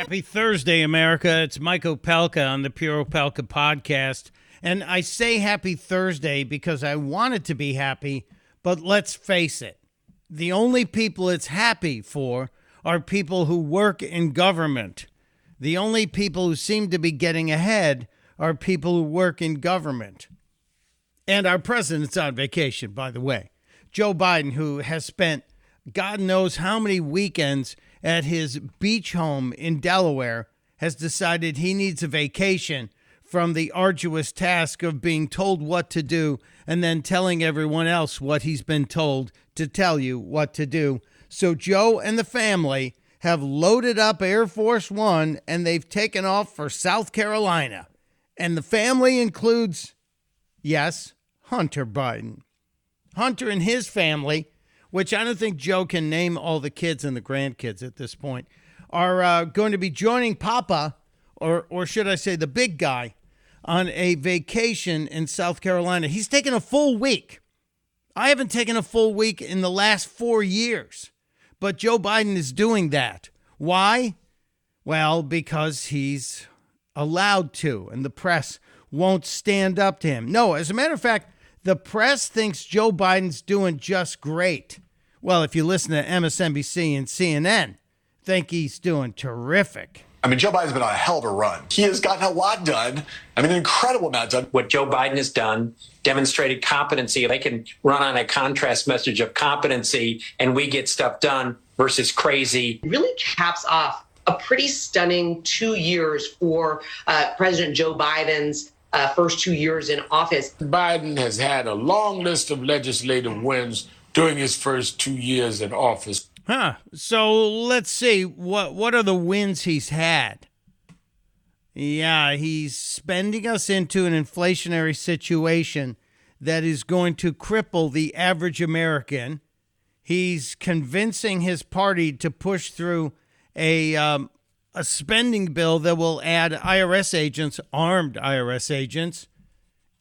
Happy Thursday, America. It's Mike Opelka on the Pure Opelka podcast. And I say happy Thursday because I want it to be happy, but let's face it, the only people it's happy for are people who work in government. The only people who seem to be getting ahead are people who work in government. And our president's on vacation, by the way. Joe Biden, who has spent God knows how many weekends at his beach home in Delaware, has decided he needs a vacation from the arduous task of being told what to do and then telling everyone else what he's been told to tell you what to do. So Joe and the family have loaded up Air Force One and they've taken off for South Carolina. And the family includes, yes, Hunter Biden. Hunter and his family which I don't think Joe can name all the kids and the grandkids at this point, are uh, going to be joining Papa, or or should I say the big guy, on a vacation in South Carolina. He's taking a full week. I haven't taken a full week in the last four years, but Joe Biden is doing that. Why? Well, because he's allowed to, and the press won't stand up to him. No, as a matter of fact, the press thinks Joe Biden's doing just great. Well, if you listen to MSNBC and CNN, think he's doing terrific. I mean, Joe Biden's been on a hell of a run. He has gotten a lot done. I mean, an incredible amount done. What Joe Biden has done demonstrated competency. They can run on a contrast message of competency and we get stuff done versus crazy. Really caps off a pretty stunning two years for uh, President Joe Biden's uh, first two years in office. Biden has had a long list of legislative wins during his first two years in office. Huh. So let's see what what are the wins he's had. Yeah, he's spending us into an inflationary situation that is going to cripple the average American. He's convincing his party to push through a um, a spending bill that will add IRS agents, armed IRS agents,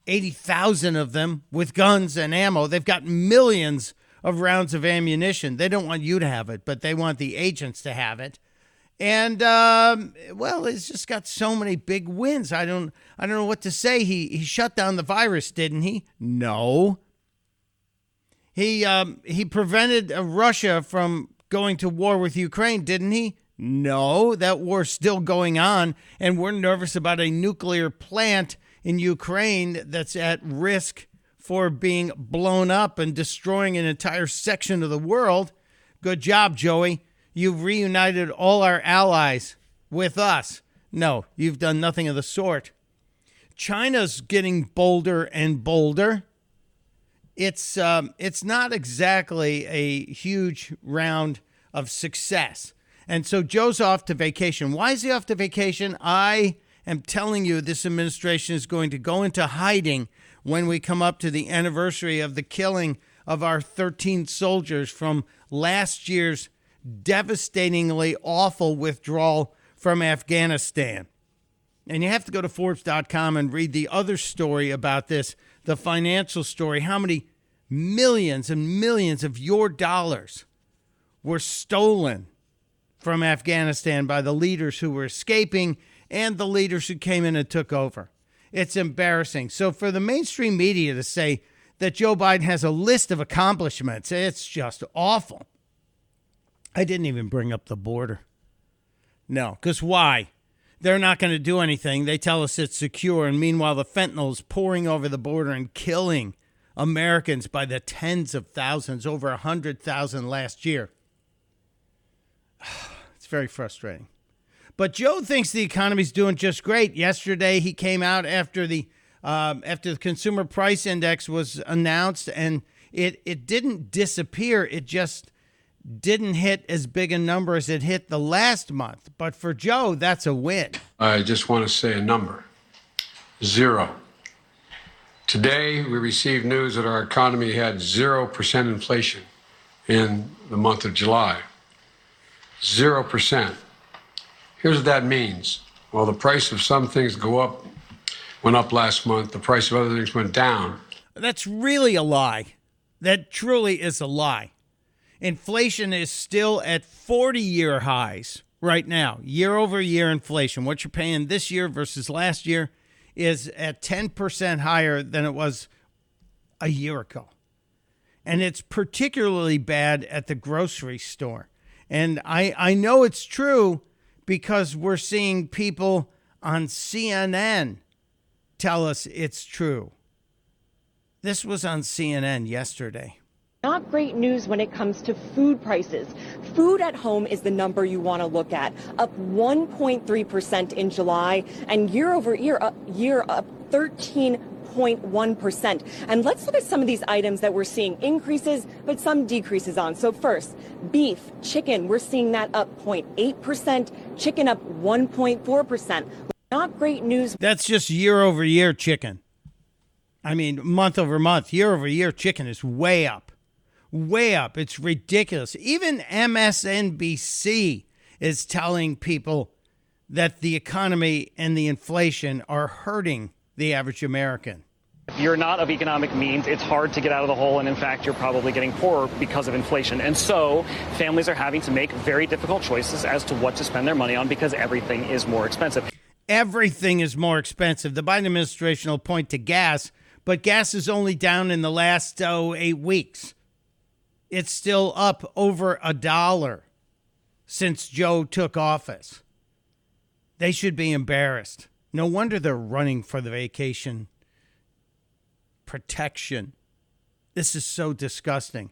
80,000 of them with guns and ammo. They've got millions of rounds of ammunition. They don't want you to have it, but they want the agents to have it. And um, well, he's just got so many big wins. I don't, I don't know what to say. He he shut down the virus, didn't he? No. He um, he prevented uh, Russia from going to war with Ukraine, didn't he? No, that war's still going on, and we're nervous about a nuclear plant in Ukraine that's at risk for being blown up and destroying an entire section of the world. Good job, Joey. You've reunited all our allies with us. No, you've done nothing of the sort. China's getting bolder and bolder. It's um, it's not exactly a huge round of success. And so Joe's off to vacation. Why is he off to vacation? I am telling you, this administration is going to go into hiding when we come up to the anniversary of the killing of our 13 soldiers from last year's devastatingly awful withdrawal from Afghanistan. And you have to go to Forbes.com and read the other story about this, the financial story, how many millions and millions of your dollars were stolen from Afghanistan by the leaders who were escaping and the leaders who came in and took over. It's embarrassing. So, for the mainstream media to say that Joe Biden has a list of accomplishments, it's just awful. I didn't even bring up the border. No, because why? They're not going to do anything. They tell us it's secure. And meanwhile, the fentanyl is pouring over the border and killing Americans by the tens of thousands, over 100,000 last year. It's very frustrating. But Joe thinks the economy's doing just great. Yesterday, he came out after the um, after the consumer price index was announced, and it it didn't disappear. It just didn't hit as big a number as it hit the last month. But for Joe, that's a win. I just want to say a number zero. Today, we received news that our economy had 0% inflation in the month of July. 0%. Here's what that means. Well, the price of some things go up, went up last month. The price of other things went down. That's really a lie. That truly is a lie. Inflation is still at 40 year highs. right now, year over year inflation, what you're paying this year versus last year, is at 10% higher than it was a year ago. And it's particularly bad at the grocery store. And I, I know it's true because we're seeing people on CNN tell us it's true. This was on CNN yesterday. Not great news when it comes to food prices. Food at home is the number you want to look at, up 1.3% in July, and year over year, up, year up 13.1%. And let's look at some of these items that we're seeing increases, but some decreases on. So first, beef, chicken, we're seeing that up 0.8%, chicken up 1.4%. Not great news. That's just year over year chicken. I mean, month over month, year over year chicken is way up way up. It's ridiculous. Even MSNBC is telling people that the economy and the inflation are hurting the average American. If you're not of economic means, it's hard to get out of the hole, and in fact, you're probably getting poorer because of inflation. And so, families are having to make very difficult choices as to what to spend their money on because everything is more expensive. Everything is more expensive. The Biden administration will point to gas, but gas is only down in the last oh, eight weeks it's still up over a dollar since Joe took office. They should be embarrassed. No wonder they're running for the vacation protection. This is so disgusting.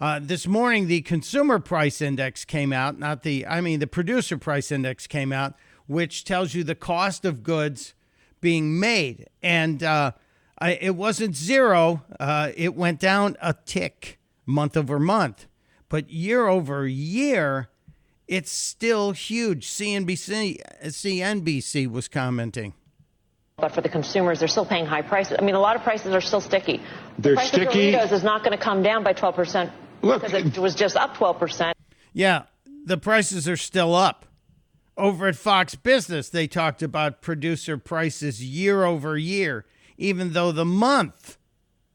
Uh, this morning, the consumer price index came out, not the, I mean, the producer price index came out, which tells you the cost of goods being made. And uh, I, it wasn't zero, uh, it went down a tick month over month. But year over year, it's still huge. CNBC, CNBC uh, was commenting. But for the consumers, they're still paying high prices. I mean, a lot of prices are still sticky. They're the price sticky. Of Doritos is not going to come down by 12% Look, because it was just up 12%. Yeah, the prices are still up. Over at Fox Business, they talked about producer prices year over year, even though the month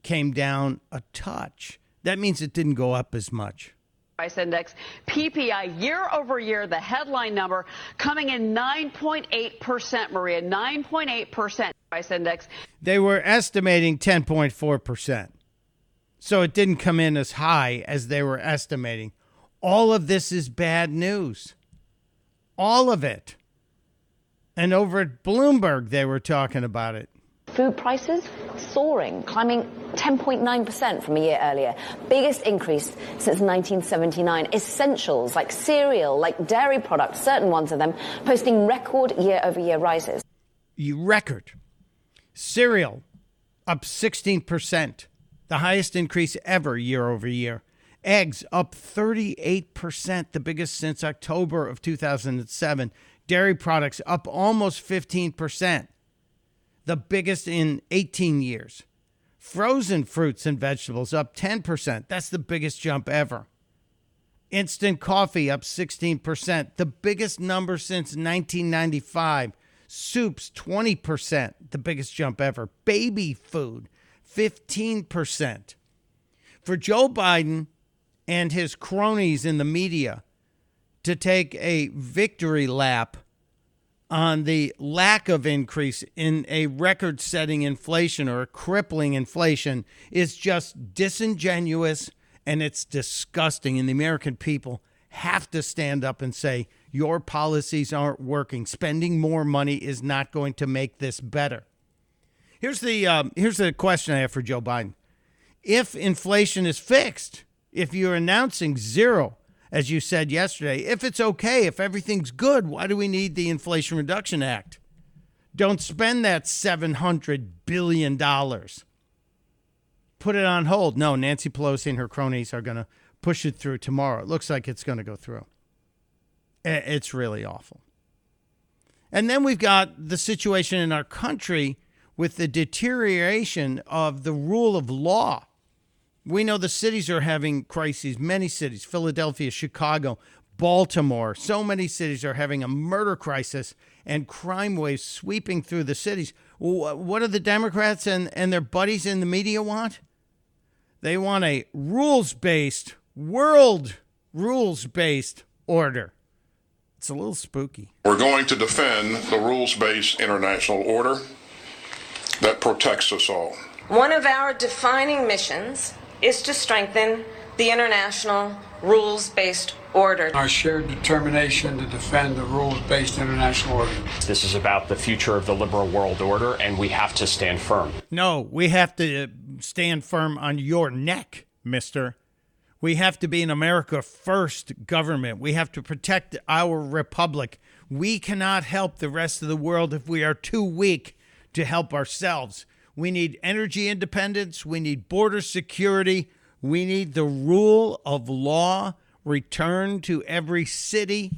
came down a touch. That means it didn't go up as much. Price index PPI year over year, the headline number coming in 9.8%, Maria, 9.8% price index. They were estimating 10.4%. So it didn't come in as high as they were estimating. All of this is bad news. All of it. And over at Bloomberg, they were talking about it. Food prices soaring, climbing 10.9% from a year earlier. Biggest increase since 1979. Essentials like cereal, like dairy products, certain ones of them, posting record year over year rises. You record. Cereal up 16%, the highest increase ever year over year. Eggs up 38%, the biggest since October of 2007. Dairy products up almost 15% the biggest in 18 years. Frozen fruits and vegetables up 10%. That's the biggest jump ever. Instant coffee up 16%, the biggest number since 1995. Soups 20%, the biggest jump ever. Baby food 15%. For Joe Biden and his cronies in the media to take a victory lap on the lack of increase in a record setting inflation or a crippling inflation is just disingenuous and it's disgusting. And the American people have to stand up and say, your policies aren't working. Spending more money is not going to make this better. Here's the, um, here's the question I have for Joe Biden. If inflation is fixed, if you're announcing zero as you said yesterday, if it's okay, if everything's good, why do we need the Inflation Reduction Act? Don't spend that $700 billion. Put it on hold. No, Nancy Pelosi and her cronies are going to push it through tomorrow. It looks like it's going to go through. It's really awful. And then we've got the situation in our country with the deterioration of the rule of law. We know the cities are having crises, many cities, Philadelphia, Chicago, Baltimore, so many cities are having a murder crisis and crime waves sweeping through the cities. What do the Democrats and, and their buddies in the media want? They want a rules based, world rules based order. It's a little spooky. We're going to defend the rules based international order that protects us all. One of our defining missions is to strengthen the international rules based order. Our shared determination to defend the rules based international order. This is about the future of the liberal world order, and we have to stand firm. No, we have to stand firm on your neck, mister. We have to be an America first government. We have to protect our republic. We cannot help the rest of the world if we are too weak to help ourselves. We need energy independence. We need border security. We need the rule of law returned to every city.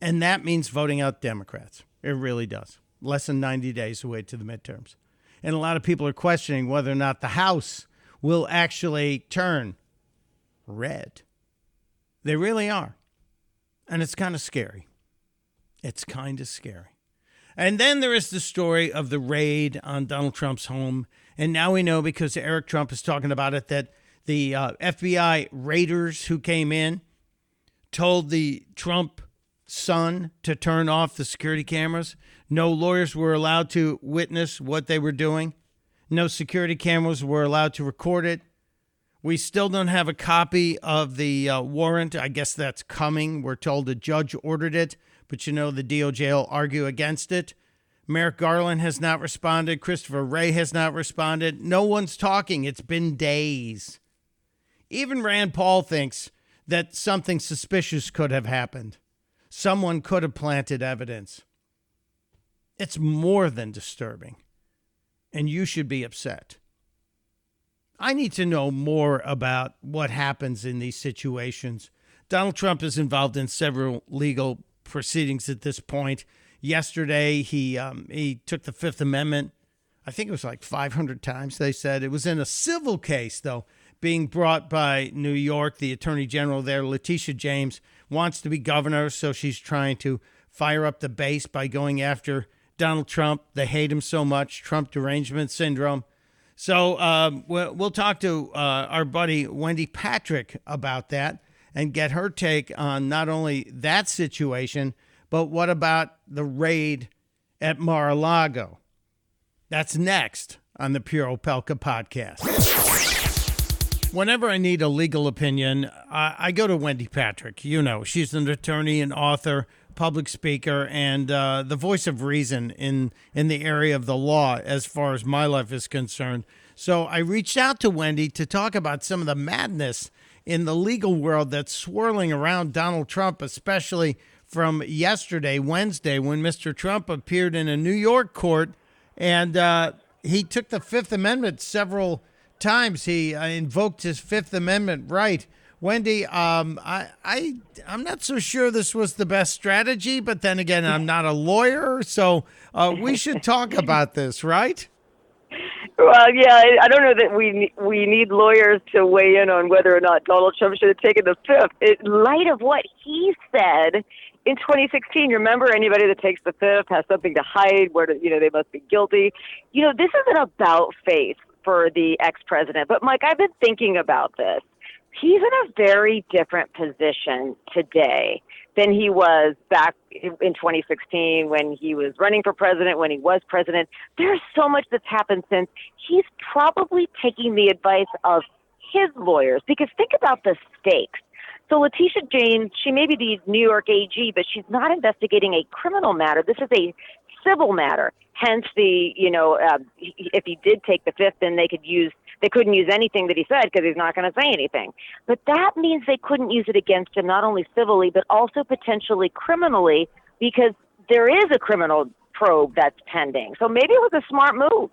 And that means voting out Democrats. It really does. Less than 90 days away to the midterms. And a lot of people are questioning whether or not the House will actually turn red. They really are. And it's kind of scary. It's kind of scary. And then there is the story of the raid on Donald Trump's home. And now we know because Eric Trump is talking about it that the uh, FBI raiders who came in told the Trump son to turn off the security cameras. No lawyers were allowed to witness what they were doing. No security cameras were allowed to record it. We still don't have a copy of the uh, warrant. I guess that's coming. We're told the judge ordered it, but you know the DOJ will argue against it. Merrick Garland has not responded. Christopher Wray has not responded. No one's talking. It's been days. Even Rand Paul thinks that something suspicious could have happened. Someone could have planted evidence. It's more than disturbing, and you should be upset. I need to know more about what happens in these situations. Donald Trump is involved in several legal proceedings at this point. Yesterday, he um, he took the Fifth Amendment. I think it was like 500 times. They said it was in a civil case, though, being brought by New York. The Attorney General there, Letitia James, wants to be governor, so she's trying to fire up the base by going after Donald Trump. They hate him so much. Trump derangement syndrome. So um, we'll, we'll talk to uh, our buddy Wendy Patrick about that and get her take on not only that situation, but what about the raid at Mar a Lago? That's next on the Pure Opelka podcast. Whenever I need a legal opinion, I, I go to Wendy Patrick. You know, she's an attorney and author, public speaker, and uh, the voice of reason in in the area of the law as far as my life is concerned. So I reached out to Wendy to talk about some of the madness in the legal world that's swirling around Donald Trump, especially from yesterday, Wednesday, when Mr. Trump appeared in a New York court and uh, he took the Fifth Amendment several times. He uh, invoked his Fifth Amendment right. Wendy, um, I, I, I'm not so sure this was the best strategy, but then again, I'm not a lawyer, so uh, we should talk about this, right? Well, yeah, I- don't know that we we need lawyers to weigh in on whether or not Donald Trump should have taken the fifth. In light of what he said in 2016, remember anybody that takes the fifth has something to hide, where you know they must be guilty. You know, this isn't about faith for the ex-president. But Mike, I've been thinking about this. He's in a very different position today than he was back in 2016 when he was running for president, when he was president. There's so much that's happened since. He's probably taking the advice of his lawyers because think about the stakes. So Letitia James, she may be the New York AG, but she's not investigating a criminal matter. This is a civil matter. Hence the, you know, uh, if he did take the fifth, then they could use, they couldn't use anything that he said because he's not going to say anything. But that means they couldn't use it against him not only civilly, but also potentially criminally because there is a criminal probe that's pending. So maybe it was a smart move.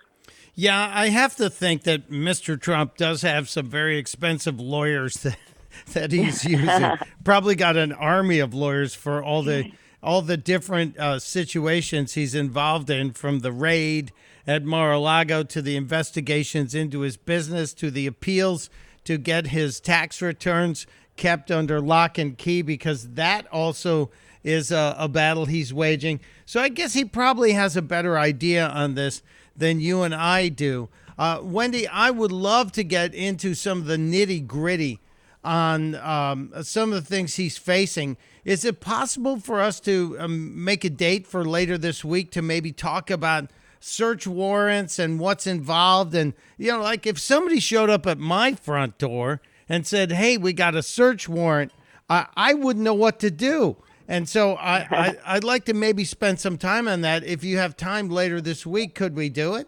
Yeah, I have to think that Mr. Trump does have some very expensive lawyers that, that he's using. Probably got an army of lawyers for all the all the different uh, situations he's involved in, from the raid at Mar-a-Lago to the investigations into his business to the appeals to get his tax returns kept under lock and key because that also is a, a battle he's waging. So I guess he probably has a better idea on this than you and I do. Uh, Wendy, I would love to get into some of the nitty gritty on um, some of the things he's facing. Is it possible for us to um, make a date for later this week to maybe talk about search warrants and what's involved? And, you know, like if somebody showed up at my front door and said, hey, we got a search warrant, I, I wouldn't know what to do. And so I, I, I'd like to maybe spend some time on that. If you have time later this week, could we do it?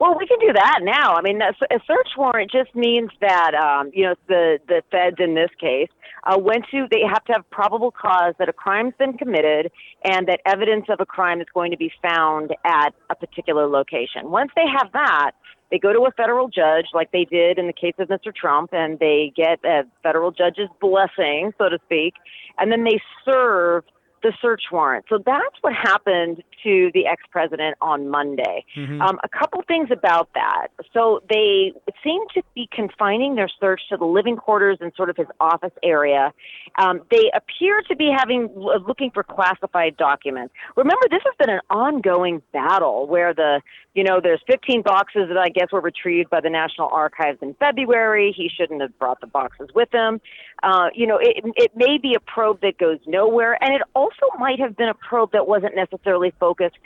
Well, we can do that now. I mean, a search warrant just means that um, you know the the feds in this case uh, went to. They have to have probable cause that a crime's been committed and that evidence of a crime is going to be found at a particular location. Once they have that, they go to a federal judge, like they did in the case of Mr. Trump, and they get a federal judge's blessing, so to speak, and then they serve the search warrant. So that's what happened to the ex president on Monday. Mhm. Um, a couple things about that. So they seem to be confining their search to the living quarters and sort of his office area. Um, they appear to be having looking for classified documents. Remember, this has been an ongoing battle where the you know there's 15 boxes that I guess were retrieved by the National Archives in February. He shouldn't have brought the boxes with him. Uh, you know, it, it may be a probe that goes nowhere, and it also might have been a probe that wasn't necessarily focused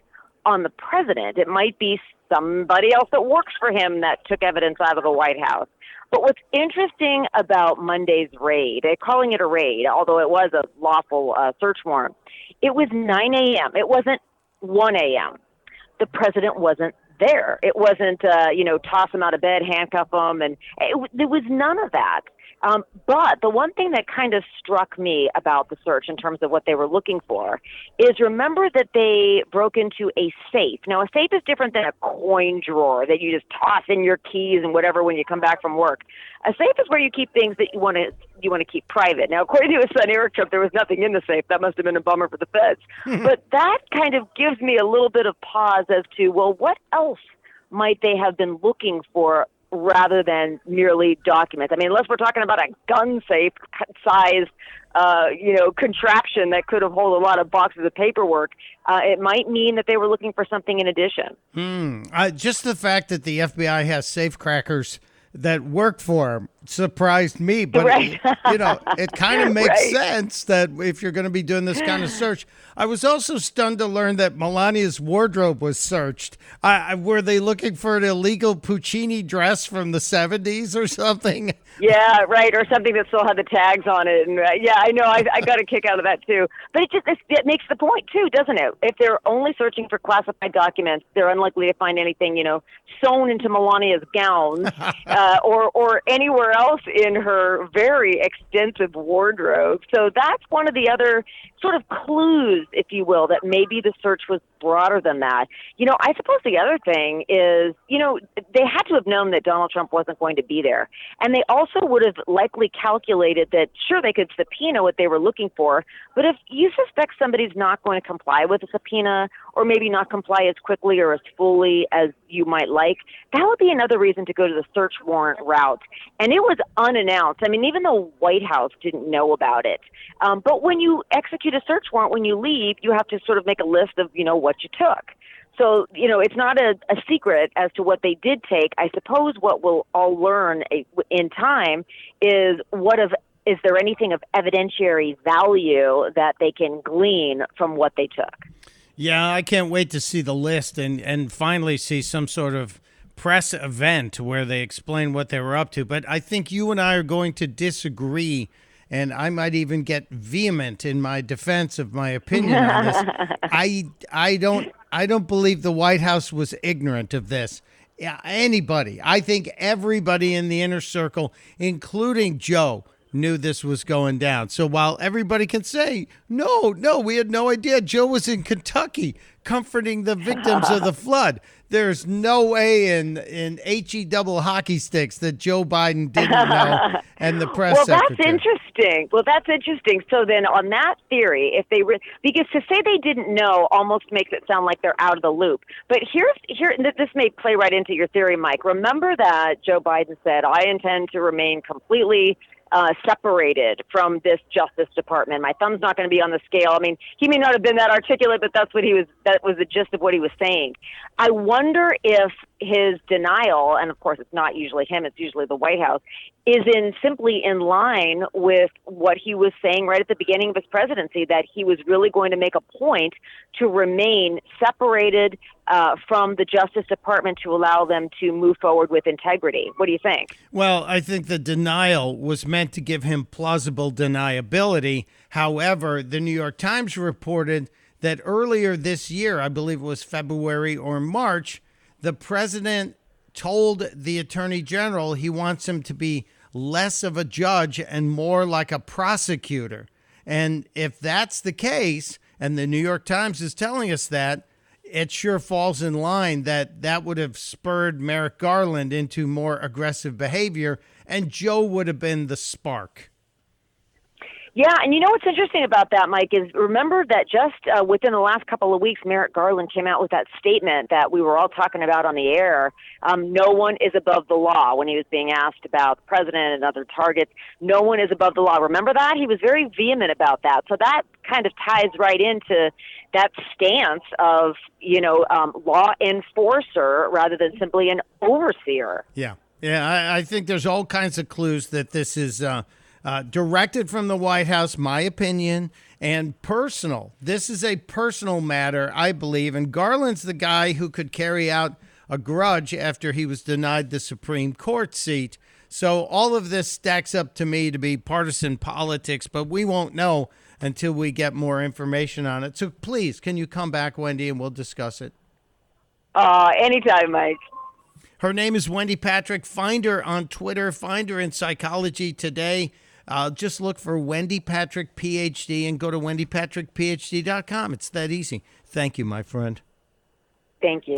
on the president. It might be somebody else that works for him that took evidence out of the White House. But what's interesting about Monday's raid, calling it a raid, although it was a lawful uh, search warrant, it was 9 a.m. It wasn't 1 a.m. The president wasn't there. It wasn't, uh, you know, toss him out of bed, handcuff him, and it, there was none of that. Um, but the one thing that kind of struck me about the search in terms of what they were looking for is remember that they broke into a safe. Now, a safe is different than a coin drawer that you just toss in your keys and whatever when you come back from work. A safe is where you keep things that you want to you want to keep private. Now, according to his son Eric Trump, there was nothing in the safe. That must have been a bummer for the feds. but that kind of gives me a little bit of pause as to well, what else might they have been looking for rather than merely documents. I mean, unless we're talking about a gun safe size, uh, you know, contraption that could have hold a lot of boxes of paperwork, uh, it might mean that they were looking for something in addition. Hmm. Uh, just the fact that the FBI has safecrackers that work for him surprised me. But Right. you know, it kind of makes Right. sense that if you're going to be doing this kind of search. I was also stunned to learn that Melania's wardrobe was searched. I, I, were they looking for an illegal Puccini dress from the 70s or something? Yeah, right, or something that still had the tags on it. And uh, yeah, I know, I, I got a kick out of that too. But it just it, it makes the point too, doesn't it? If they're only searching for classified documents, they're unlikely to find anything, you know, sewn into Melania's gowns uh, or or anywhere else in her very extensive wardrobe. So that's one of the other sort of clues, if you will, that maybe the search was broader than that. You know, I suppose the other thing is, you know, they had to have known that Donald Trump wasn't going to be there. And they also would have likely calculated that, sure, they could subpoena what they were looking for, but if you suspect somebody's not going to comply with a subpoena or maybe not comply as quickly or as fully as you might like, that would be another reason to go to the search warrant route. And it was unannounced. I mean, even the White House didn't know about it. Um, but when you execute a search warrant, when you leave, you have to sort of make a list of, you know, what you took. So, you know, it's not a, a secret as to what they did take. I suppose what we'll all learn in time is what of is there anything of evidentiary value that they can glean from what they took? Yeah, I can't wait to see the list and, and finally see some sort of press event where they explain what they were up to. But I think you and I are going to disagree, and I might even get vehement in my defense of my opinion on this. I I don't I don't believe the White House was ignorant of this. Yeah, anybody. I think everybody in the inner circle, including Joe, knew this was going down. So while everybody can say, no, no, we had no idea Joe was in Kentucky comforting the victims of the flood, there's no way in, in HE double hockey sticks that Joe Biden didn't know and the press well, that's secretary. interesting. Well, that's interesting. So then, on that theory, if they re- because to say they didn't know almost makes it sound like they're out of the loop. But here's here th- this may play right into your theory, Mike. Remember that Joe Biden said, "I intend to remain completely." Uh, separated from this Justice Department. My thumb's not going to be on the scale. I mean, he may not have been that articulate, but that's what he was. That was the gist of what he was saying. I wonder if his denial, and of course it's not usually him, it's usually the White House, is in simply in line with what he was saying right at the beginning of his presidency that he was really going to make a point to remain separated uh, from the Justice Department to allow them to move forward with integrity. What do you think? Well, I think the denial was meant to give him plausible deniability. However, the New York Times reported that earlier this year, I believe it was February or March, the president told the attorney general he wants him to be less of a judge and more like a prosecutor. And if that's the case, and the New York Times is telling us that, it sure falls in line that that would have spurred Merrick Garland into more aggressive behavior, and Joe would have been the spark. Yeah, and you know what's interesting about that, Mike, is remember that just uh, within the last couple of weeks, Merrick Garland came out with that statement that we were all talking about on the air. Um, no one is above the law when he was being asked about the president and other targets. No one is above the law. Remember that? He was very vehement about that. So that kind of ties right into that stance of, you know, um, law enforcer rather than simply an overseer. Yeah. Yeah, I, I think there's all kinds of clues that this is. Uh, uh, directed from the White House, my opinion, and personal. This is a personal matter, I believe. And Garland's the guy who could carry out a grudge after he was denied the Supreme Court seat. So all of this stacks up to me to be partisan politics, but we won't know until we get more information on it. So please, can you come back, Wendy, and we'll discuss it? Uh, anytime, Mike. Her name is Wendy Patrick. Find her on Twitter. Find her in Psychology Today. Uh, just look for Wendy Patrick PhD and go to wendypatrickphd.com. It's that easy. Thank you, my friend. Thank you.